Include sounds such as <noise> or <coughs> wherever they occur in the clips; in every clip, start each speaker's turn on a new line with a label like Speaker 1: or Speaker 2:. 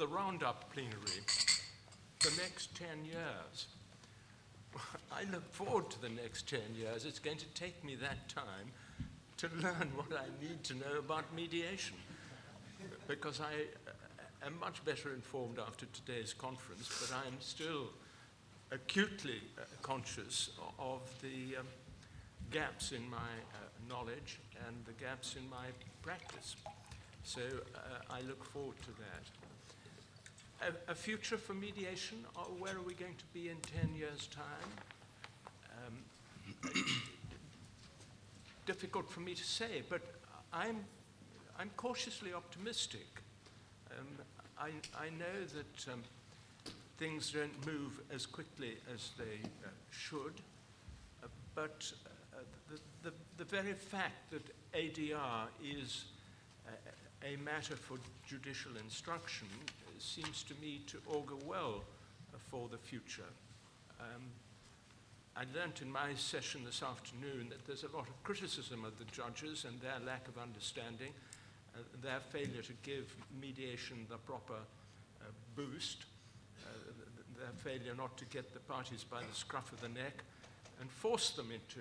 Speaker 1: the Roundup plenary the next 10 years. <laughs> I look forward to the next 10 years. It's going to take me that time to learn <laughs> what I need to know about mediation because I uh, am much better informed after today's conference, but I'm still acutely uh, conscious of the um, gaps in my uh, knowledge and the gaps in my practice. So uh, I look forward to that. A, a, future for mediation, or where are we going to be in 10 years' time? Um, <coughs> difficult for me to say, but I'm, I'm cautiously optimistic. Um, I, I know that um, things don't move as quickly as they uh, should, uh, but uh, the, the, the, very fact that ADR is a matter for judicial instruction seems to me to augur well for the future. Um, I learnt in my session this afternoon that there's a lot of criticism of the judges and their lack of understanding, uh, their failure to give mediation the proper uh, boost their failure not to get the parties by the scruff of the neck and force them into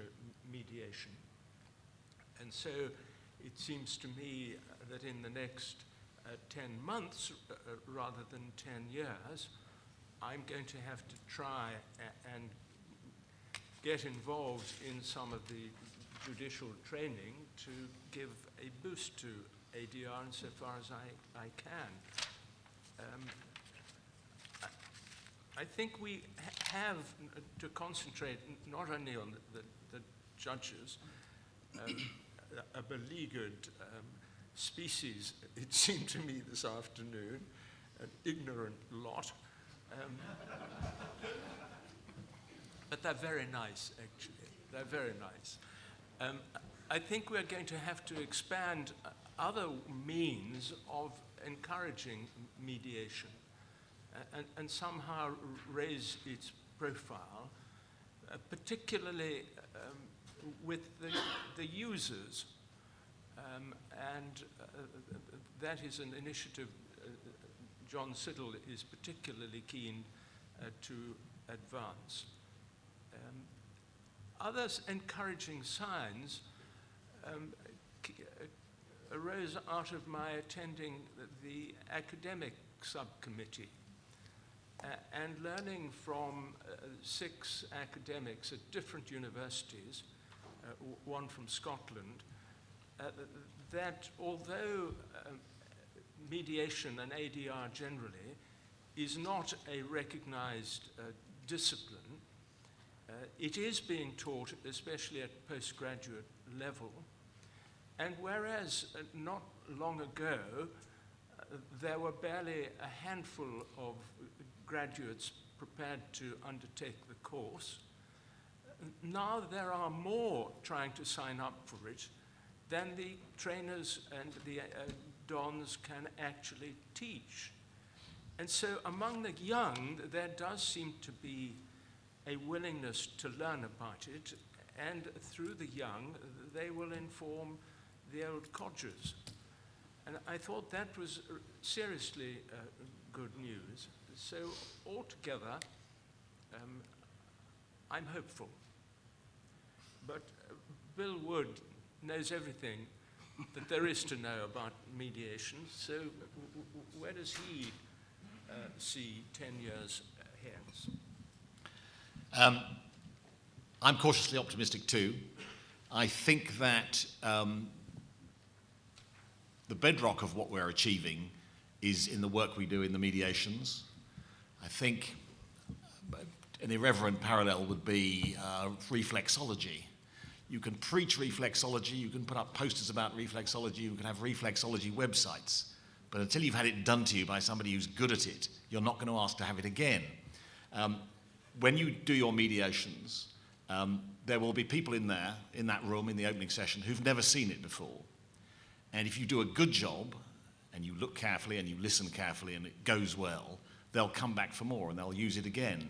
Speaker 1: mediation. And so it seems to me that in the next uh, 10 months, uh, uh rather than 10 years, I'm going to have to try and get involved in some of the judicial training to give a boost to ADR insofar as I, I can. Um, I think we ha- have to concentrate not only on the, the, the judges, um, a, a beleaguered um, species, it <laughs> seemed to me this afternoon, an ignorant lot. Um, but they're very nice, actually. They're very nice. Um, I think we're going to have to expand other means of encouraging mediation and, and somehow raise its profile, uh, particularly um, with the, the users. Um, and uh, that is an initiative uh, John Siddle is particularly keen uh, to advance. Um, other encouraging signs um, uh, arose out of my attending the academic subcommittee uh, and learning from uh, six academics at different universities, uh, one from Scotland, uh, that although um, mediation and ADR generally is not a recognized uh, discipline, uh, it is being taught, especially at postgraduate level. And whereas not long ago, there were barely a handful of graduates prepared to undertake the course. Now there are more trying to sign up for it than the trainers and the uh, dons can actually teach. And so among the young, there does seem to be a willingness to learn about it, and through the young, they will inform the old codgers. And I thought that was seriously uh, good news. So, altogether, um, I'm hopeful. But uh, Bill Wood knows everything that there is to know about mediation. So, w- w- where does he uh, see 10 years hence?
Speaker 2: Um, I'm cautiously optimistic too. I think that um, the bedrock of what we're achieving is in the work we do in the mediations. I think an irreverent parallel would be uh, reflexology. You can preach reflexology, you can put up posters about reflexology, you can have reflexology websites. But until you've had it done to you by somebody who's good at it, you're not going to ask to have it again. Um, when you do your mediations, um, there will be people in there, in that room, in the opening session, who've never seen it before. And if you do a good job, and you look carefully and you listen carefully and it goes well, they'll come back for more and they'll use it again.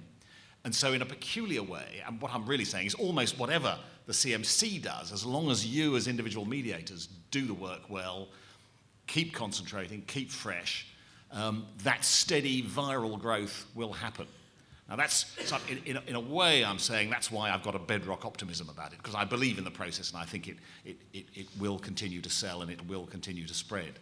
Speaker 2: And so, in a peculiar way, and what I'm really saying is almost whatever the CMC does, as long as you, as individual mediators, do the work well, keep concentrating, keep fresh, um, that steady viral growth will happen. Now, that's so in, in, a, way, I'm saying that's why I've got a bedrock optimism about it, because I believe in the process and I think it, it, it, it will continue to sell and it will continue to spread.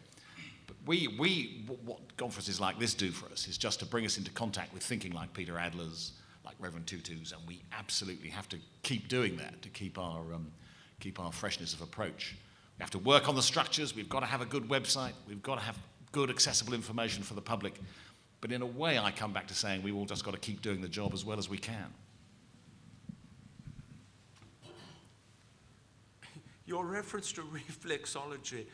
Speaker 2: But we, we, what conferences like this do for us is just to bring us into contact with thinking like Peter Adler's, like Reverend Tutu's, and we absolutely have to keep doing that to keep our, um, keep our freshness of approach. We have to work on the structures, we've got to have a good website, we've got to have good, accessible information for the public. But in a way, I come back to saying we've all just got to keep doing the job as well as we can. <laughs>
Speaker 1: Your reference to reflexology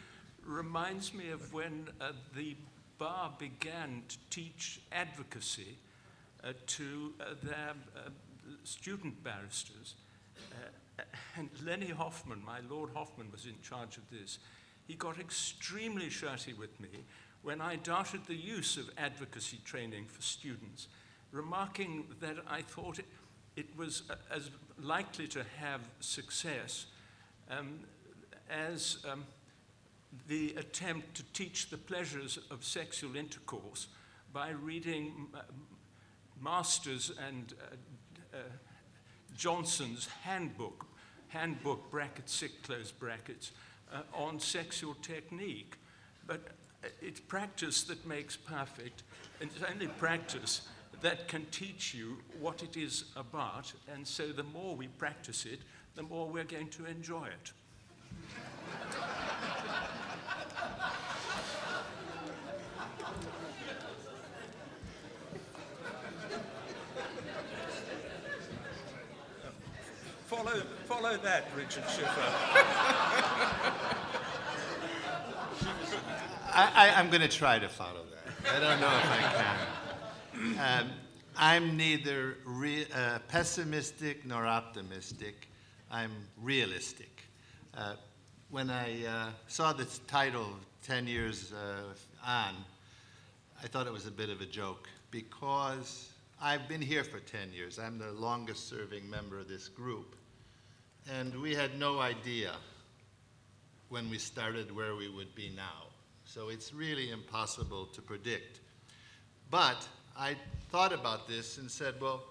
Speaker 1: reminds me of when uh, the bar began to teach advocacy to uh, their uh, student barristers. Uh, and Lenny Hoffmann, my Lord Hoffmann, was in charge of this. He got extremely shirty with me when I doubted the use of advocacy training for students, remarking that I thought it, it was uh, as likely to have success um, as um, the attempt to teach the pleasures of sexual intercourse by reading uh, Masters and uh, uh, Johnson's handbook, handbook brackets, sick close brackets, uh, on sexual technique. But it's practice that makes perfect, and it's only practice that can teach you what it is about, and so the more we practice it, the more we're going to enjoy it. follow, follow that, Richard Schiffer.
Speaker 3: I, am going to try to follow that. I don't know if I can. Um, I'm neither re- uh, pessimistic nor optimistic. I'm realistic. Uh, when I uh, saw the title 10 years uh, on, I thought it was a bit of a joke because I've been here for 10 years. I'm the longest serving member of this group. And we had no idea when we started where we would be now. So it's really impossible to predict. But I thought about this and said, well,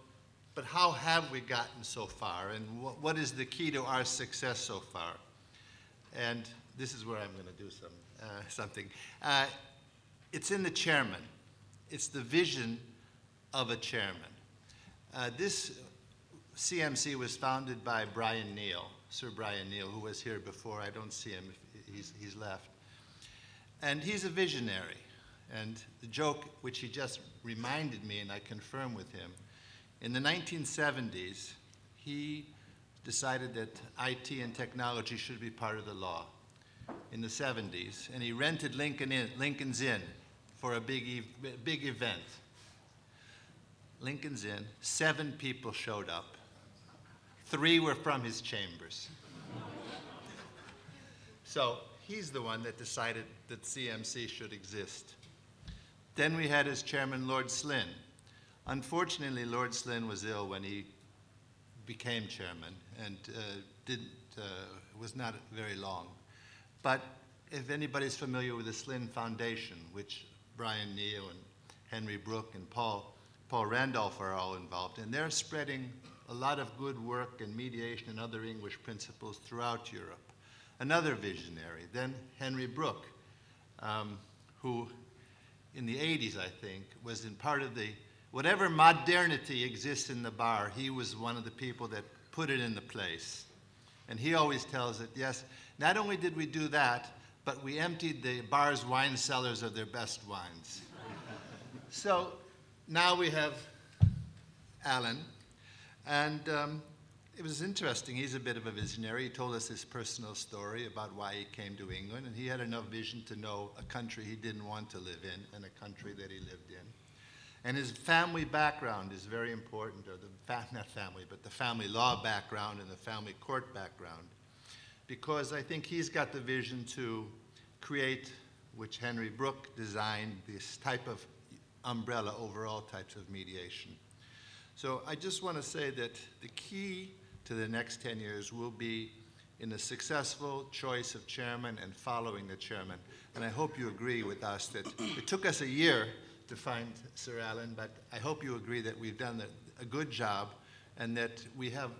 Speaker 3: but how have we gotten so far? And what, what is the key to our success so far? And this is where I'm going to do some, uh, something. Uh, it's in the chairman. It's the vision of a chairman. Uh, this CMC was founded by Brian Neill, Sir Brian Neill, who was here before. I don't see him, he's, he's left. And he's a visionary. And the joke, which he just reminded me, and I confirm with him, in the 1970s, he decided that IT and technology should be part of the law in the 70s, and he rented Lincoln Lincoln's Inn for a big, big event. Lincoln's Inn, seven people showed up. Three were from his chambers. so he's the one that decided that CMC should exist. Then we had as chairman Lord Slynn. Unfortunately, Lord Slynn was ill when he became chairman and uh, didn't, uh, was not very long. But if anybody's familiar with the Slynn Foundation, which Brian Neill and Henry Brooke and Paul, Paul Randolph are all involved, in, they're spreading a lot of good work and mediation and other English principles throughout Europe another visionary, then Henry Brooke, um, who in the 80s, I think, was in part of the, whatever modernity exists in the bar, he was one of the people that put it into place. And he always tells it, yes, not only did we do that, but we emptied the bar's wine cellars of their best wines. <laughs> so now we have Alan, and um, it was interesting. He's a bit of a visionary. He told us his personal story about why he came to England, and he had enough vision to know a country he didn't want to live in and a country that he lived in. And his family background is very important, or the fa- <laughs> not family, but the family law background and the family court background, because I think he's got the vision to create, which Henry Brooke designed, this type of umbrella over all types of mediation. So I just want to say that the key to the next 10 years will be in the successful choice of chairman and following the chairman. And I hope you agree with us that it took us a year to find Sir Alan, but I hope you agree that we've done a, a good job and that we have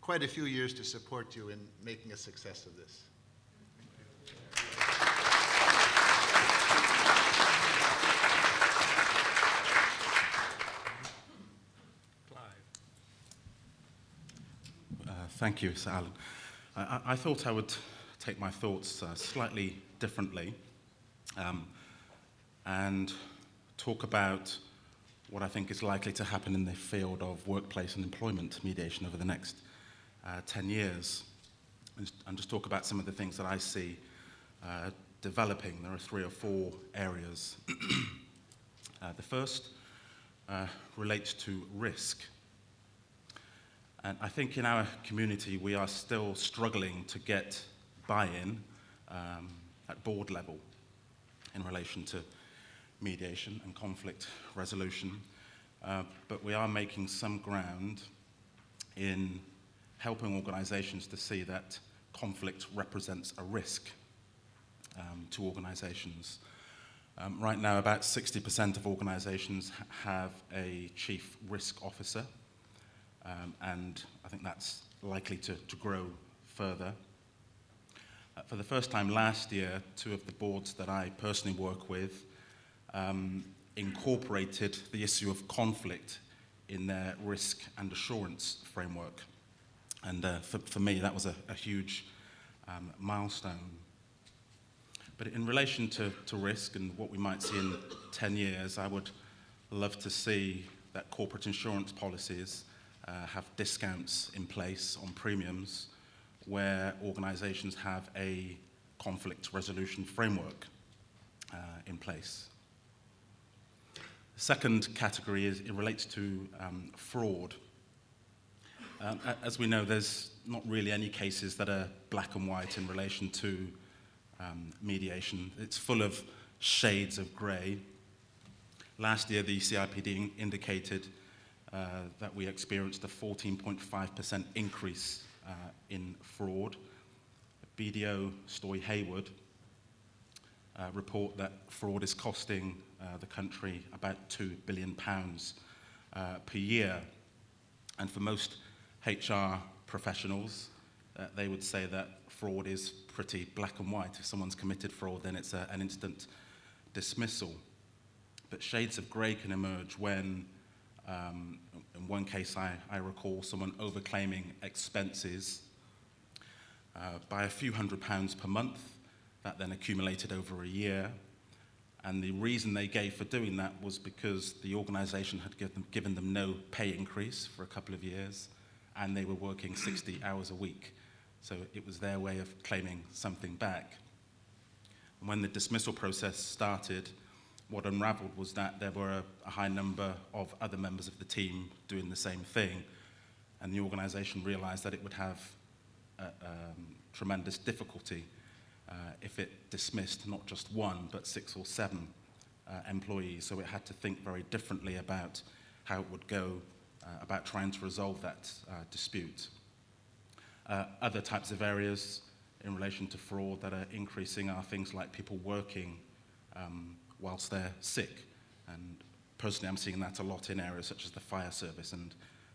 Speaker 3: quite a few years to support you in making a success of this.
Speaker 4: Thank you, Sir Alan. I, I- thought I would take my thoughts uh, slightly differently um, and talk about what I think is likely to happen in the field of workplace and employment mediation over the next uh, 10 years and, and just talk about some of the things that I see uh, developing. There are three or four areas. <clears throat> uh, the first uh, relates to risk. And I think in our community, we are still struggling to get buy in um, at board level in relation to mediation and conflict resolution. Uh, but we are making some ground in helping organizations to see that conflict represents a risk um, to organizations. Um, right now, about 60% of organizations have a chief risk officer. Um, and I think that's likely to, to grow further. Uh, for the first time last year, two of the boards that I personally work with um, incorporated the issue of conflict in their risk and assurance framework. And uh, for, for me, that was a, a huge um, milestone. But in relation to, to risk and what we might see in 10 years, I would love to see that corporate insurance policies uh, have discounts in place on premiums where organizations have a conflict resolution framework uh, in place. The second category is it relates to um, fraud. Um, as we know, there's not really any cases that are black and white in relation to um, mediation. It's full of shades of grey. Last year, the CIPD indicated that we experienced a 14.5% increase uh, in fraud. BDO Stoy Hayward uh, report that fraud is costing uh, the country about £2 billion pounds, uh, per year. And for most HR professionals, uh, they would say that fraud is pretty black and white. If someone's committed fraud, then it's a, an instant dismissal. But shades of grey can emerge when, um, in one case I, I recall, someone overclaiming expenses uh, by a few hundred pounds per month. That then accumulated over a year. And the reason they gave for doing that was because the organisation had given them, given them no pay increase for a couple of years and they were working 60 <clears throat> hours a week. So it was their way of claiming something back. And when the dismissal process started, what unraveled was that there were a, a high number of other members of the team doing the same thing. And the organisation realised that it would have um, tremendous difficulty uh, if it dismissed not just one, but six or seven uh, employees. So it had to think very differently about how it would go uh, about trying to resolve that uh, dispute. Uh, other types of areas in relation to fraud that are increasing are things like people working um, whilst they're sick. And personally, I'm seeing that a lot in areas such as the fire service and,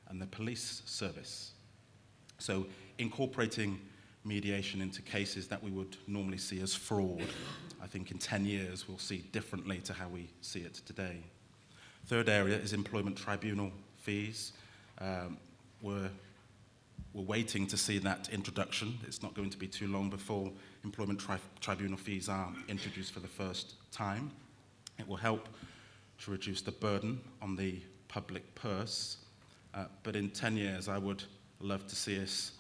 Speaker 4: and the police service. So incorporating mediation into cases that we would normally see as fraud, I think in 10 years we'll see differently to how we see it today. Third area is employment tribunal fees. Um, we're, we're waiting to see that introduction. It's not going to be too long before employment tri- tribunal fees are introduced for the first time. It will help to reduce the burden on the public purse. Uh, but in 10 years, I would love to see us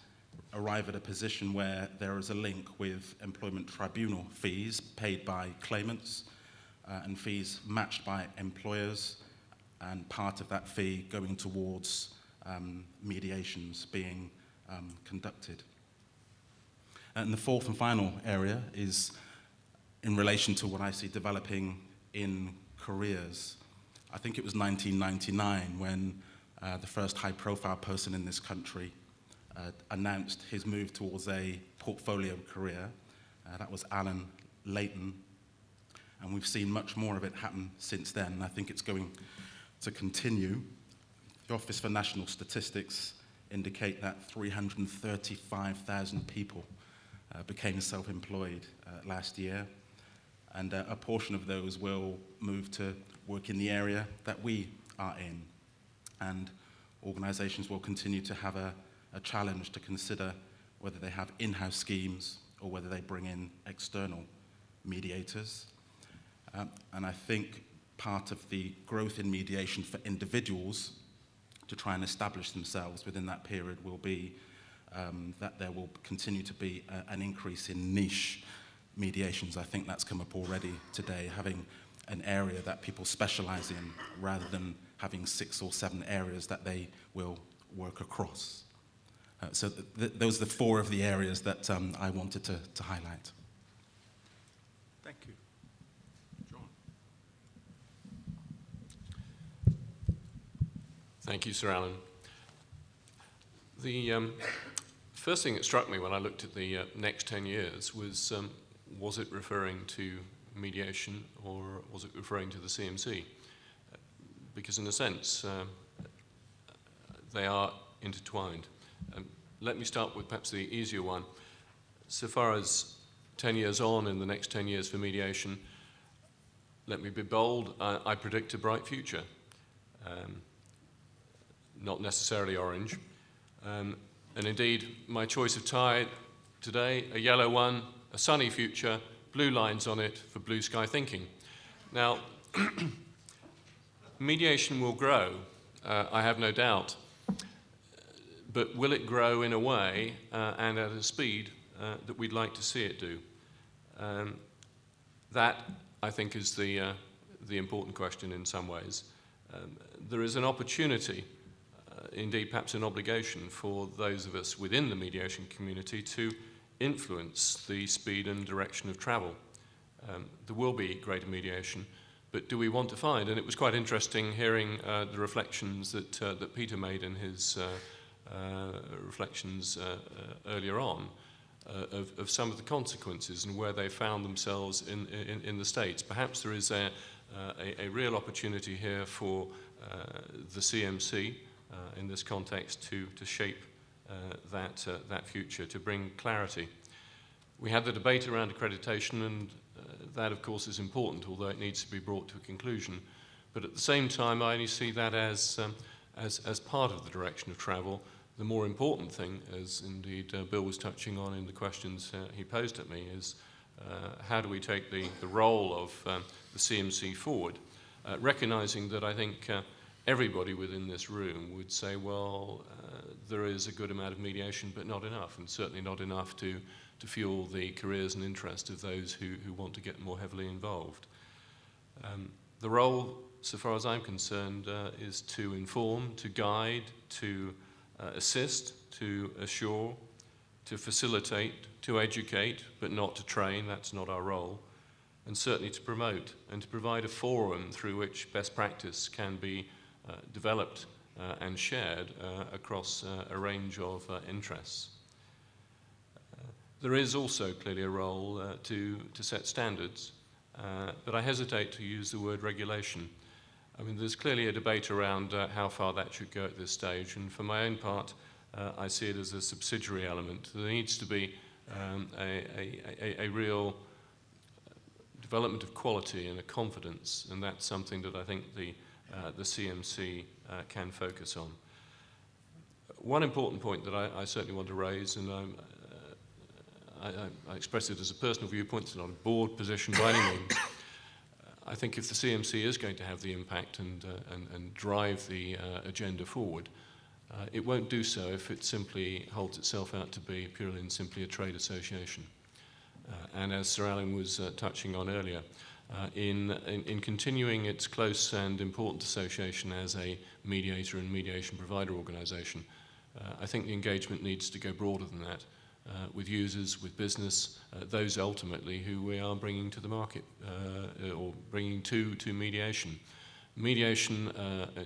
Speaker 4: arrive at a position where there is a link with employment tribunal fees paid by claimants uh, and fees matched by employers, and part of that fee going towards um, mediations being um, conducted. And the fourth and final area is in relation to what I see developing in careers. I think it was 1999 when uh, the first high profile person in this country uh, announced his move towards a portfolio career. Uh, that was Allan Leighton. And we've seen much more of it happen since then. And I think it's going to continue. The Office for National Statistics indicate that 335,000 people uh, became self-employed uh, last year. And uh, a portion of those will move to work in the area that we are in. And organizations will continue to have a, a challenge to consider whether they have in-house schemes or whether they bring in external mediators. Um, and I think part of the growth in mediation for individuals to try and establish themselves within that period will be um, that there will continue to be a, an increase in niche mediations. I think that's come up already today, having an area that people specialize in rather than having six or seven areas that they will work across. Uh, so th- th- those are the four of the areas that um, I wanted to, to highlight.
Speaker 1: Thank you. John.
Speaker 5: Thank you, Sir Alan. The um, first thing that struck me when I looked at the uh, next 10 years was um, was it referring to mediation or was it referring to the CMC? Because, in a sense, uh, they are intertwined. Um, let me start with perhaps the easier one. So far as 10 years on in the next 10 years for mediation, let me be bold, I, I predict a bright future. Um, not necessarily orange. Um, and indeed, my choice of tie today, a yellow one, a sunny future, blue lines on it for blue sky thinking. Now, <clears throat> mediation will grow, uh, I have no doubt, but will it grow in a way uh, and at a speed uh, that we'd like to see it do? Um, that, I think, is the, uh, the important question in some ways. Um, there is an opportunity, uh, indeed, perhaps an obligation for those of us within the mediation community to influence the speed and direction of travel. Um, there will be greater mediation, but do we want to find? And it was quite interesting hearing uh, the reflections that, uh, that Peter made in his uh, uh reflections uh, uh, earlier on of, of, some of the consequences and where they found themselves in, in, in the States. Perhaps there is a, a, a real opportunity here for the CMC in this context to, to shape that, uh, that future, to bring clarity. We had the debate around accreditation, and uh, that, of course, is important, although it needs to be brought to a conclusion. But at the same time, I only see that as, um, as, as part of the direction of travel. The more important thing, as indeed uh, Bill was touching on in the questions uh, he posed at me, is uh, how do we take the, the role of um, the CMC forward, recognizing that I think everybody within this room would say, well, uh, there is a good amount of mediation, but not enough, and certainly not enough to, to fuel the careers and interests of those who, who want to get more heavily involved. Um, the role, so far as I'm concerned, uh, is to inform, to guide, to uh, assist, to assure, to facilitate, to educate, but not to train, that's not our role, and certainly to promote and to provide a forum through which best practice can be uh, developed and shared uh, across a range of interests. there is also clearly a role to, to set standards, but I hesitate to use the word regulation. I mean, there's clearly a debate around uh, how far that should go at this stage, and for my own part, uh, I see it as a subsidiary element. There needs to be um, a, a, a, a, real development of quality and a confidence, and that's something that I think the uh, the CMC uh, can focus on. One important point that I, I certainly want to raise, and uh, I, I, express it as a personal viewpoint, it's not a board position by any means. I think if the CMC is going to have the impact and, uh, and, and, drive the agenda forward, it won't do so if it simply holds itself out to be purely and simply a trade association. and as Sir Alan was touching on earlier, uh, in, in, in, continuing its close and important association as a mediator and mediation provider organisation. Uh, I think the engagement needs to go broader than that. Uh, with users, with business, uh, those ultimately who we are bringing to the market uh, or bringing to, to mediation. mediation,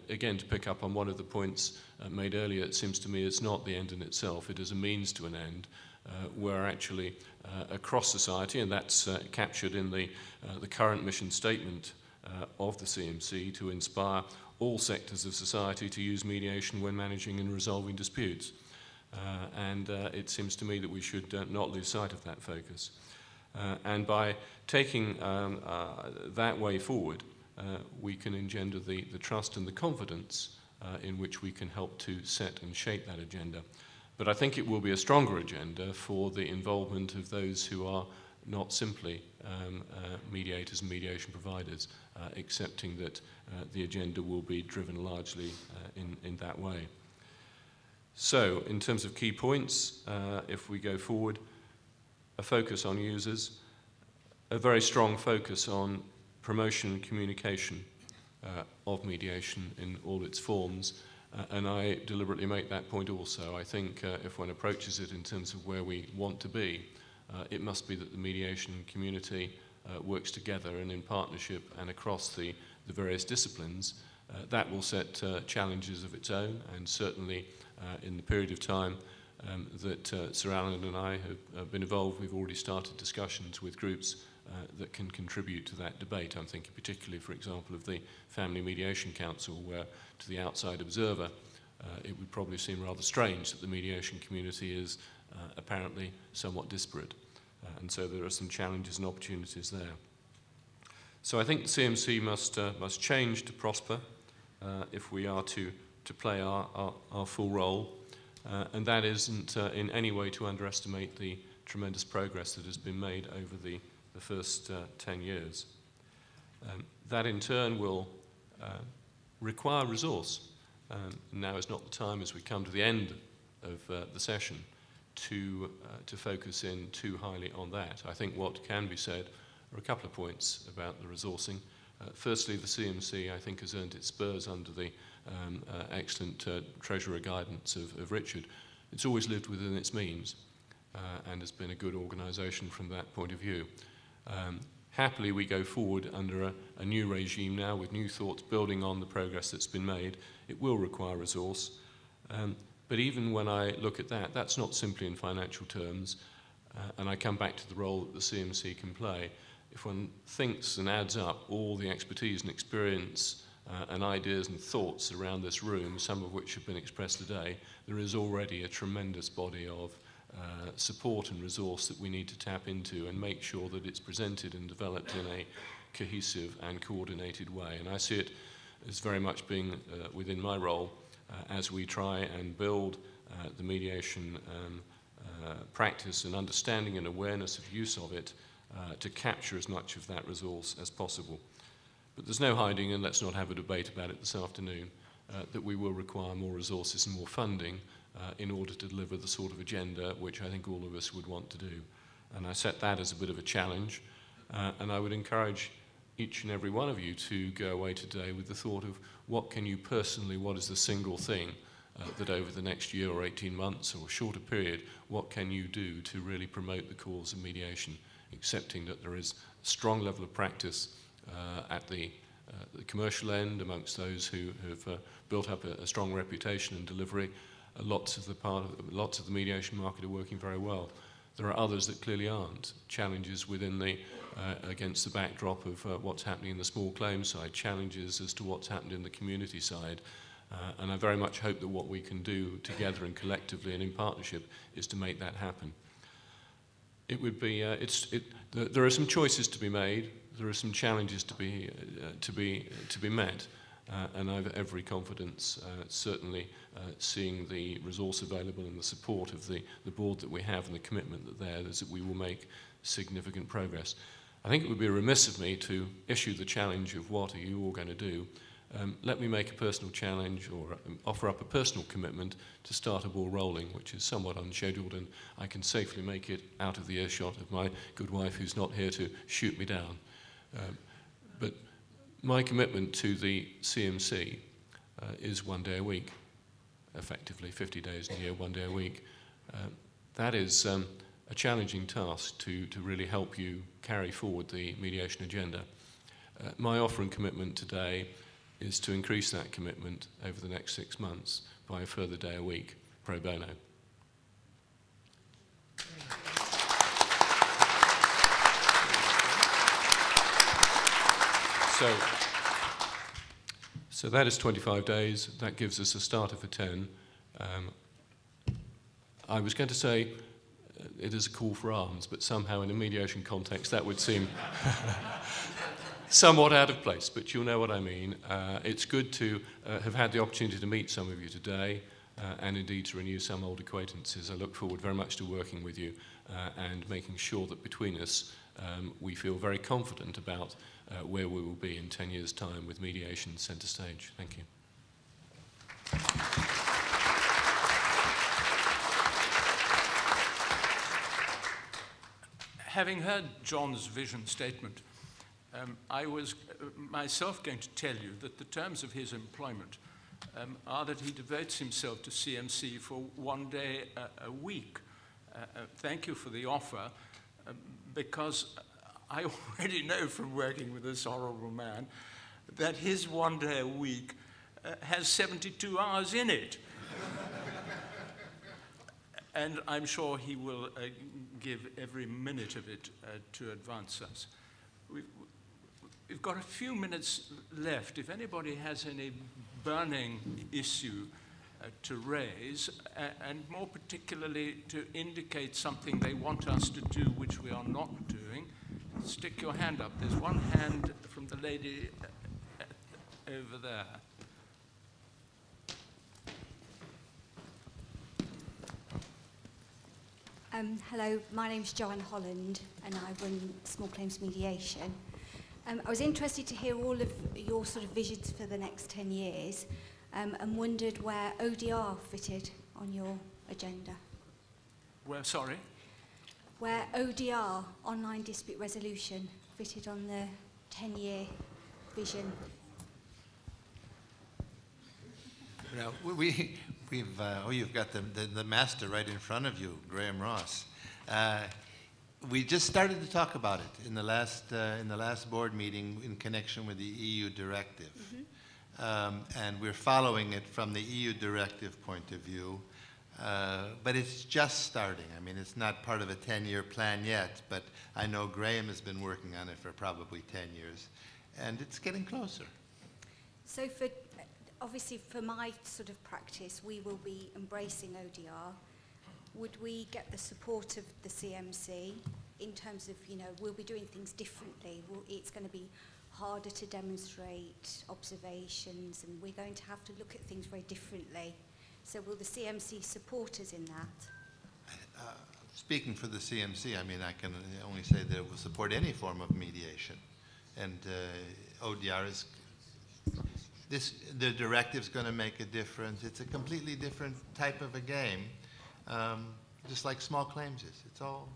Speaker 5: again, to pick up on one of the points made earlier, it seems to me it's not the end in itself. It is a means to an end uh, where actually uh, across society, and that's uh, captured in the, uh, the current mission statement uh, of the CMC to inspire all sectors of society to use mediation when managing and resolving disputes. Uh, and it seems to me that we should not lose sight of that focus. And by taking um, that way forward, we can engender the, the trust and the confidence in which we can help to set and shape that agenda. But I think it will be a stronger agenda for the involvement of those who are not simply um, uh, mediators and mediation providers, uh, accepting that uh, the agenda will be driven largely uh, in, in that way. So, in terms of key points, uh, if we go forward, a focus on users, a very strong focus on promotion and communication uh, of mediation in all its forms. Uh, and I deliberately make that point also. I think uh, if one approaches it in terms of where we want to be, uh, it must be that the mediation community uh, works together and in partnership and across the, the various disciplines. Uh, that will set uh, challenges of its own, and certainly in the period of time um, that Sir Alan and I have been involved, we've already started discussions with groups uh, that can contribute to that debate. I'm thinking particularly, for example, of the Family Mediation Council, where to the outside observer, uh, it would probably seem rather strange that the mediation community is uh, apparently somewhat disparate. Uh, and so there are some challenges and opportunities there. So I think the CMC must, uh, must change to prosper if we are to, to play our, our, our full role. And that isn't in any way to underestimate the tremendous progress that has been made over the, the first uh, 10 years. Um, that in turn will uh, require resource. Um, now is not the time as we come to the end of uh, the session to, uh, to focus in too highly on that. I think what can be said are a couple of points about the resourcing. Uh, firstly, the CMC, I think, has earned its spurs under the um, uh, excellent Treasurer guidance of, of Richard. It's always lived within its means uh, and has been a good organisation from that point of view. Um, happily, we go forward under a, a new regime now with new thoughts building on the progress that's been made. It will require resource. Um, but even when I look at that, that's not simply in financial terms. Uh, and I come back to the role that the CMC can play. If one thinks and adds up all the expertise and experience uh, and ideas and thoughts around this room, some of which have been expressed today, there is already a tremendous body of uh, support and resource that we need to tap into and make sure that it's presented and developed in a cohesive and coordinated way. And I see it as very much being uh, within my role uh, as we try and build uh, the mediation um, practice and understanding and awareness of use of it to capture as much of that resource as possible. But there's no hiding, and let's not have a debate about it this afternoon, uh, that we will require more resources and more funding uh, in order to deliver the sort of agenda which I think all of us would want to do. And I set that as a bit of a challenge, uh, and I would encourage each and every one of you to go away today with the thought of what can you personally, what is the single thing uh, that over the next year or 18 months or a shorter period, what can you do to really promote the cause of mediation, accepting that there is a strong level of practice uh, at the, uh, the commercial end amongst those who have uh, built up a, a strong reputation and delivery. Lots of the part of, lots of the mediation market are working very well. There are others that clearly aren't. Challenges within the, uh, against the backdrop of uh, what's happening in the small claim side, challenges as to what's happened in the community side. Uh, and I very much hope that what we can do together and collectively and in partnership is to make that happen. It would be, uh, it's, it, there are some choices to be made, there are some challenges to be, uh, to be, to be met. Uh, and I have every confidence, uh, certainly uh, seeing the resource available and the support of the, the board that we have and the commitment that there is that we will make significant progress. I think it would be remiss of me to issue the challenge of what are you all going to do. Um, let me make a personal challenge or um, offer up a personal commitment to start a ball rolling, which is somewhat unscheduled, and I can safely make it out of the earshot of my good wife who's not here to shoot me down. Um, but my commitment to the CMC uh, is one day a week, effectively 50 days a year, one day a week. Uh, is um, a challenging task to, to really help you carry forward the mediation agenda. Uh, my offer and commitment today is to increase that commitment over the next six months by a further day a week, pro bono. So, so that is 25 days. That gives us a starter for 10. Um, I was going to say uh, it is a call for arms, but somehow in a mediation context that would seem <laughs> somewhat out of place, but you'll know what I mean. Uh, it's good to uh, have had the opportunity to meet some of you today uh, and indeed to renew some old acquaintances. I look forward very much to working with you uh, and making sure that between us um, we feel very confident about uh, where we will be in 10 years' time with mediation centre stage. Thank you.
Speaker 1: Having heard John's vision statement, um, I was uh, myself going to tell you that the terms of his employment um, are that he devotes himself to CMC for one day a, a week. Uh, uh, thank you for the offer, um, because I <laughs> already know from working with this horrible man that his one day a week uh, has 72 hours in it. <laughs> and I'm sure he will uh, give every minute of it uh, to advance us. We've, we've got a few minutes left. If anybody has any burning issue uh, to raise, uh, and more particularly to indicate something they want us to do which we are not stick your hand up. There's one hand from the lady uh, over there.
Speaker 6: Um, hello, my name's Joanne Holland and I run Small Claims Mediation. Um, I was interested to hear all of your sort of visions for the next 10 years um, and wondered where ODR fitted on your agenda.
Speaker 1: Well, sorry.
Speaker 6: Where ODR, Online Dispute Resolution, fitted on the 10-year vision.
Speaker 3: Now, we, we've, uh, oh, you've got the, the, the master right in front of you, Graham Ross. Uh, we just started to talk about it in the last, uh, in the last board meeting in connection with the EU directive. Um, and we're following it from the EU directive point of view. Uh, but it's just starting. I mean, it's not part of a 10-year plan yet, but I know Graham has been working on it for probably 10 years, and it's getting closer.
Speaker 6: So for, obviously for my sort of practice, we will be embracing ODR. Would we get the support of the CMC in terms of, you know, we'll be doing things differently. We'll, it's going to be harder to demonstrate observations and we're going to have to look at things very differently. So will the CMC support us in that?
Speaker 3: Uh, speaking for the CMC, I mean, I can only say that it will support any form of mediation. And uh, ODR is, this, the directive's going to make a difference. It's a completely different type of a game, um, just like small claims is. It's all,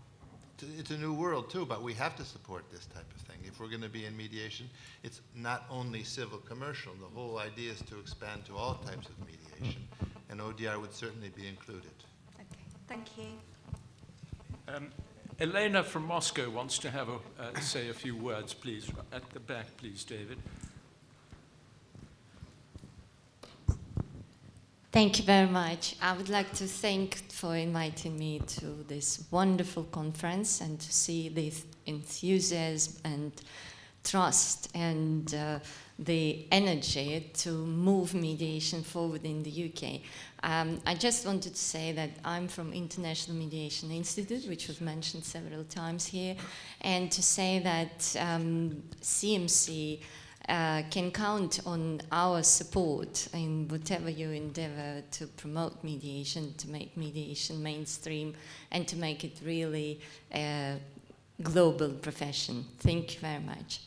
Speaker 3: it's a new world too, but we have to support this type of thing. If we're going to be in mediation, it's not only civil commercial. The whole idea is to expand to all types of mediation, and ODR would certainly be included.
Speaker 6: Okay, thank you.
Speaker 1: Um, Elena from Moscow wants to have a, uh, say a few words, please. At the back, please, David.
Speaker 7: Thank you very much. I would like to thank for inviting me to this wonderful conference and to see this enthusiasm and trust and uh, the energy to move mediation forward in the UK. Um, I just wanted to say that I'm from International Mediation Institute, which was mentioned several times here, and to say that um, CMC uh, can count on our support in whatever you endeavor to promote mediation, to make mediation mainstream, and to make it really a global profession. Thank you very much.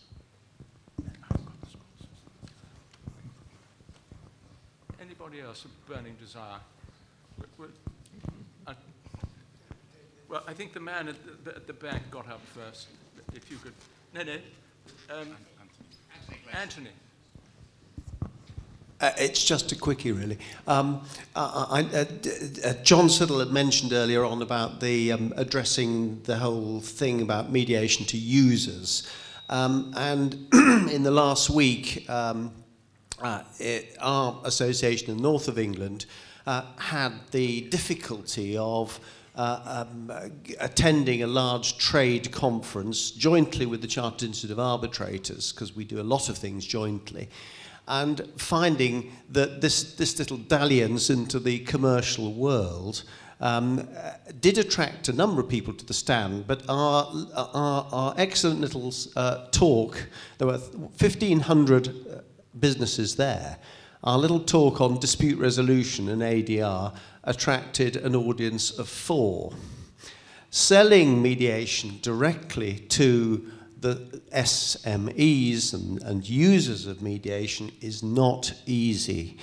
Speaker 1: Anybody else a burning desire? I, well, I think the man at the, at the back got up first. If you could. No, no. Um, Anthony.
Speaker 8: Uh, it's just a quickie, really. Um, I, I, uh, John Siddle had mentioned earlier on about the um, addressing the whole thing about mediation to users. Um, and <clears throat> in the last week, um, uh, it, our association in the north of England uh, had the difficulty of uh, um, attending a large trade conference jointly with the Chartered Institute of Arbitrators, because we do a lot of things jointly, and finding that this, this little dalliance into the commercial world um, did attract a number of people to the stand, but our, our, our excellent little uh, talk, there were 1,500 uh, businesses there, our little talk on dispute resolution and ADR attracted an audience of four. Selling mediation directly to the SMEs and, and users of mediation is not easy.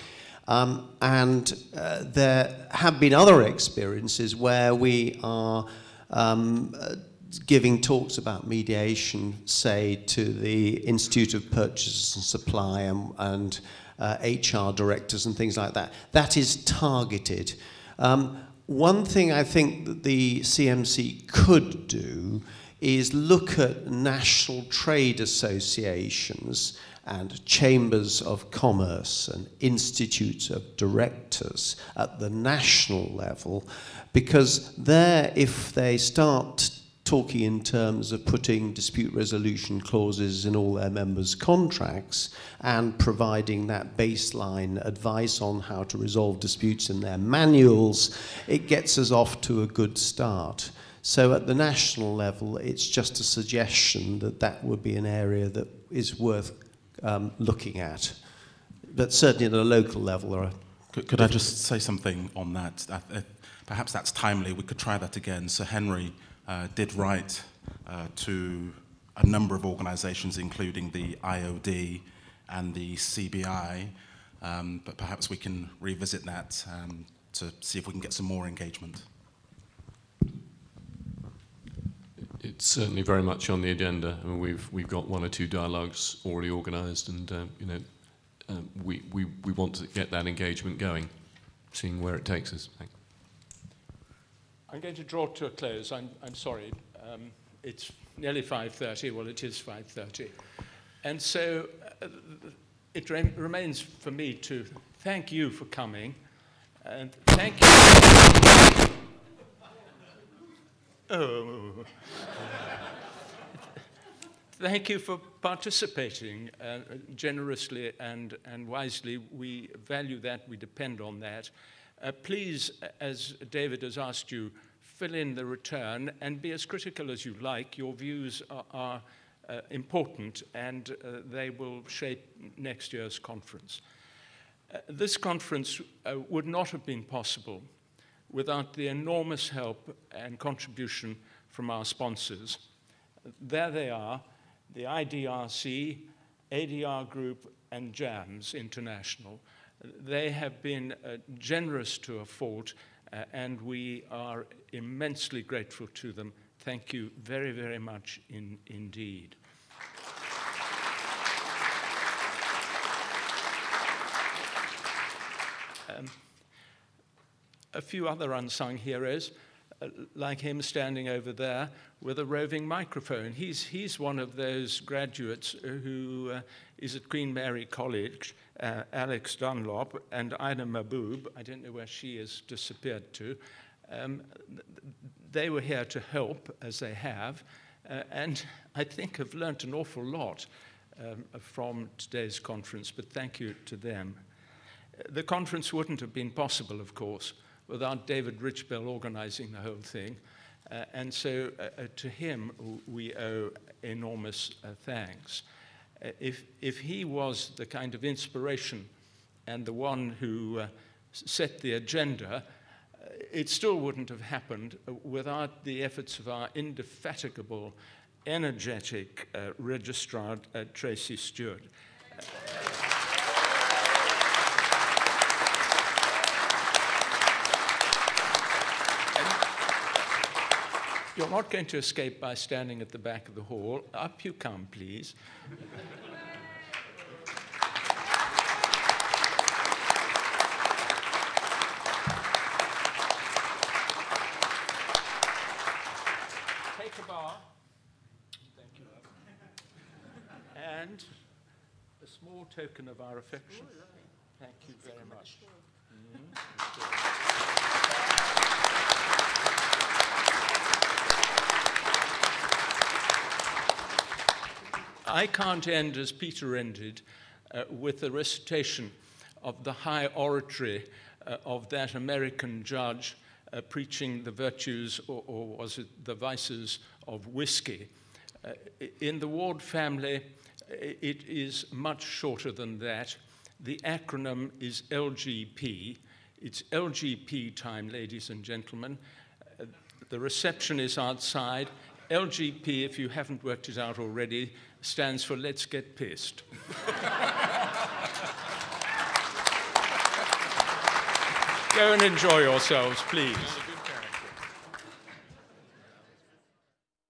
Speaker 8: Um, and uh, there have been other experiences where we are um, uh, giving talks about mediation, say, to the Institute of Purchase and Supply and, and uh, HR directors and things like that. That is targeted. Um, one thing I think that the CMC could do is look at national trade associations and chambers of commerce and institutes of directors at the national level because there if they start talking in terms of putting dispute resolution clauses in all their members' contracts and providing that baseline advice on how to resolve disputes in their manuals, it gets us off to a good start. So at the national level, it's just a suggestion that that would be an area that is worth um, looking at. But certainly at a local level.
Speaker 4: Could, could I just say something on that? Perhaps that's timely. We could try that again. Sir Henry uh, did write uh, to a number of organizations, including the IOD and the CBI, um, but perhaps we can revisit that um, to see if we can get some more engagement.
Speaker 5: It's certainly very much on the agenda. I mean, we've we've got one or two dialogues already organised, and um, you know, um, we, we we want to get that engagement going, seeing where it takes us. Thanks.
Speaker 1: I'm going to draw to a close. I'm, I'm sorry. Um, it's nearly 5.30. Well, it is 5.30. And so uh, it re- remains for me to thank you for coming. And thank you. <laughs> Oh. thank you for participating uh, generously and, and wisely. We value that. We depend on that. Uh, please, as David has asked you, fill in the return and be as critical as you like. Your views are, are uh, important and uh, they will shape next year's conference. Uh, this conference uh, would not have been possible without the enormous help and contribution from our sponsors. There they are the IDRC, ADR Group, and JAMS International they have been uh, generous to a fault, uh, and we are immensely grateful to them. Thank you very, very much in, indeed. Um, a few other unsung heroes, like him standing over there with a roving microphone. He's, he's one of those graduates who uh, is at Queen Mary College uh, Alex Dunlop and Ina Mahbub, I don't know where she has disappeared to, um, they were here to help, as they have, uh, and I think have learnt an awful lot um, from today's conference, but thank you to them. The conference wouldn't have been possible, of course, without David Richbell organizing the whole thing. Uh, and so uh, uh to him, we owe enormous uh, thanks. Uh, if, if he was the kind of inspiration and the one who set the agenda, it still wouldn't have happened without the efforts of our indefatigable, energetic registrar, Tracy Stewart. You're not going to escape by standing at the back of the hall. Up you come, please. Take a bar. Thank you. And a small small token of our affection. Thank you very much. I can't end as Peter ended uh, with a recitation of the high oratory uh, of that American judge uh, preaching the virtues, or, or, was it the vices, of whiskey. Uh, in the Ward family, it is much shorter than that. The acronym is LGP. It's LGP time, ladies and gentlemen. Uh, the reception is outside. LGP, if you haven't worked it out already, stands for Let's Get Pissed. Go and enjoy yourselves, please.